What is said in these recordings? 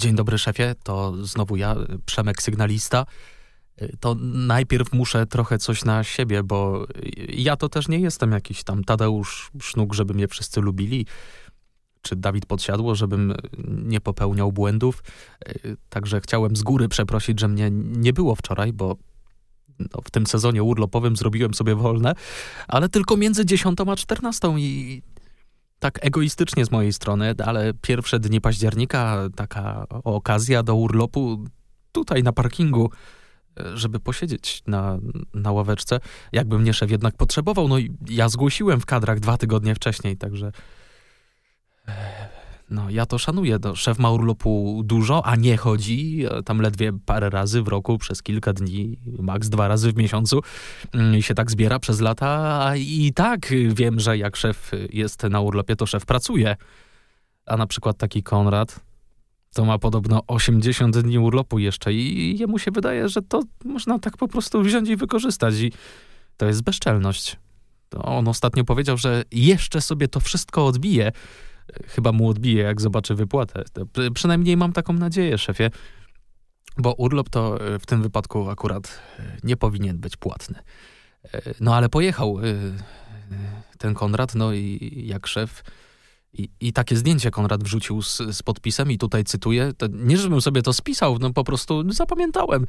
Dzień dobry szefie, to znowu ja, Przemek Sygnalista. To najpierw muszę trochę coś na siebie, bo ja to też nie jestem jakiś tam Tadeusz Sznuk, żeby mnie wszyscy lubili, czy Dawid Podsiadło, żebym nie popełniał błędów. Także chciałem z góry przeprosić, że mnie nie było wczoraj, bo no, w tym sezonie urlopowym zrobiłem sobie wolne, ale tylko między 10 a 14 i tak egoistycznie z mojej strony, ale pierwsze dni października, taka okazja do urlopu tutaj na parkingu, żeby posiedzieć na, na ławeczce, jakby mnie szef jednak potrzebował. No i ja zgłosiłem w kadrach dwa tygodnie wcześniej, także no, ja to szanuję. No, szef ma urlopu dużo, a nie chodzi tam ledwie parę razy w roku, przez kilka dni, maks dwa razy w miesiącu mm, i się tak zbiera przez lata. I tak wiem, że jak szef jest na urlopie, to szef pracuje. A na przykład taki Konrad to ma podobno 80 dni urlopu jeszcze i jemu się wydaje, że to można tak po prostu wziąć i wykorzystać. I to jest bezczelność. On ostatnio powiedział, że jeszcze sobie to wszystko odbije chyba mu odbije, jak zobaczy wypłatę. Przynajmniej mam taką nadzieję, szefie, bo urlop to e, w tym wypadku akurat e, nie powinien być płatny. E, no ale pojechał ten Konrad, no i jak szef. I, I takie zdjęcie Konrad wrzucił z, z, podpisem, i tutaj cytuję. To nie, żebym sobie to spisał, no po prostu zapamiętałem.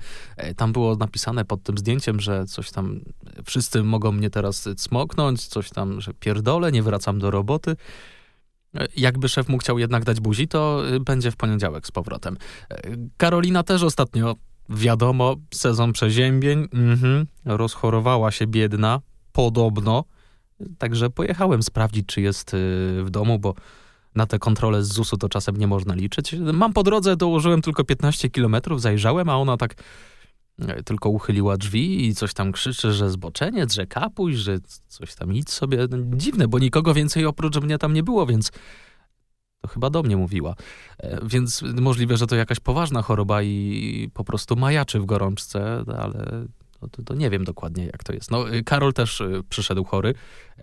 Tam było napisane pod tym zdjęciem, że coś tam, wszyscy mogą mnie teraz smoknąć, coś tam, że pierdolę, nie wracam do roboty. Jakby szef mu chciał jednak dać buzi, to y, będzie w poniedziałek z powrotem. Karolina też ostatnio, wiadomo, sezon przeziębień, mhm, rozchorowała się biedna, podobno. Także pojechałem sprawdzić, czy jest y, w domu, bo na te kontrole z ZUS-u to czasem nie można liczyć. Mam po drodze, dołożyłem tylko 15 kilometrów, zajrzałem, a ona tak E, tylko uchyliła drzwi i coś tam krzyczy, że zboczeniec, że kapuś, że coś tam idź sobie. No, dziwne, bo nikogo więcej oprócz mnie tam nie było, więc to chyba do mnie mówiła. E, więc możliwe, że to jakaś poważna choroba i po prostu majaczy w gorączce, ale to, to, to, nie wiem dokładnie, jak to jest. No, Karol też y, przyszedł chory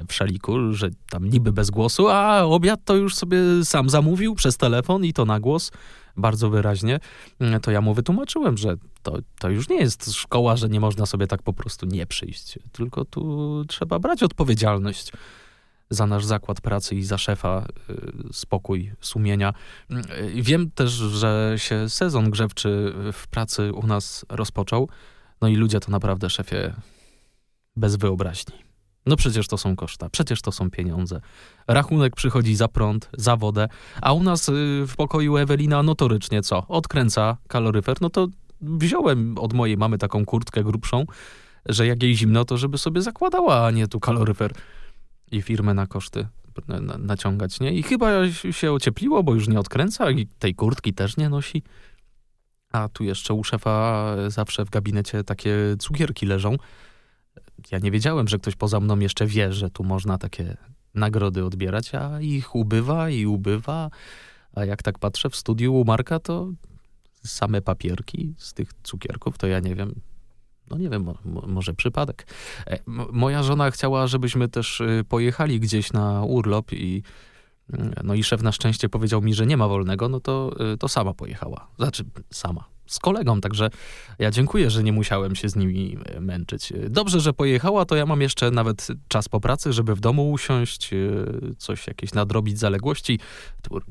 w szaliku, że tam niby bez głosu, a obiad to już sobie sam zamówił przez telefon i to na głos, bardzo wyraźnie. Mm, to ja mu wytłumaczyłem, że to, to już nie jest szkoła, że nie można sobie tak po prostu nie przyjść, tylko tu trzeba brać odpowiedzialność za nasz zakład pracy i za szefa y, spokój sumienia. Mm, wiem też, że się sezon grzewczy w pracy u nas rozpoczął. No i ludzie to naprawdę, szefie, bez wyobraźni. No przecież to są koszta, przecież to są pieniądze. Rachunek przychodzi za prąd, za wodę, a u nas y, w pokoju Ewelina notorycznie co? Odkręca kaloryfer. No to wziąłem od mojej mamy taką kurtkę grubszą, że jak jej zimno, to żeby sobie zakładała, a nie tu kaloryfer i firmę na koszty naciągać, nie? I chyba się ociepliło, bo już nie odkręca i tej kurtki też nie nosi. A tu jeszcze u szefa zawsze w gabinecie takie cukierki leżą. Ja nie wiedziałem, że ktoś poza mną jeszcze wie, że tu można takie nagrody odbierać, a ich ubywa i ubywa. A jak tak patrzę w studiu u Marka, to same papierki z tych cukierków, to ja nie wiem, no nie wiem, może przypadek. E, moja żona chciała, żebyśmy też y, pojechali gdzieś na urlop i no i szef na szczęście powiedział mi, że nie ma wolnego, no to, y, to sama pojechała. Znaczy, sama. Z kolegą, także ja dziękuję, że nie musiałem się z nimi y, męczyć. Dobrze, że pojechała, to ja mam jeszcze nawet czas po pracy, żeby w domu usiąść, y, coś jakieś nadrobić zaległości,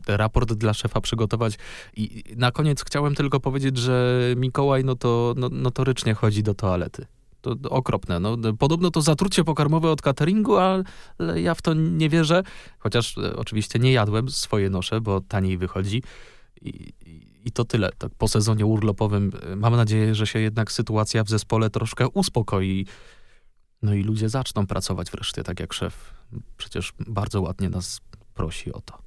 raport dla szefa przygotować. I na koniec chciałem tylko powiedzieć, że Mikołaj no to no, notorycznie chodzi do toalety to okropne. No, podobno to zatrucie pokarmowe od cateringu, ale ja w to nie wierzę. Chociaż e, oczywiście nie jadłem, swoje nosze, bo taniej wychodzi. I, i to tyle. Tak po sezonie urlopowym mam nadzieję, że się jednak sytuacja w zespole troszkę uspokoi. No i ludzie zaczną pracować wreszcie tak jak szef. Przecież bardzo ładnie nas prosi o to.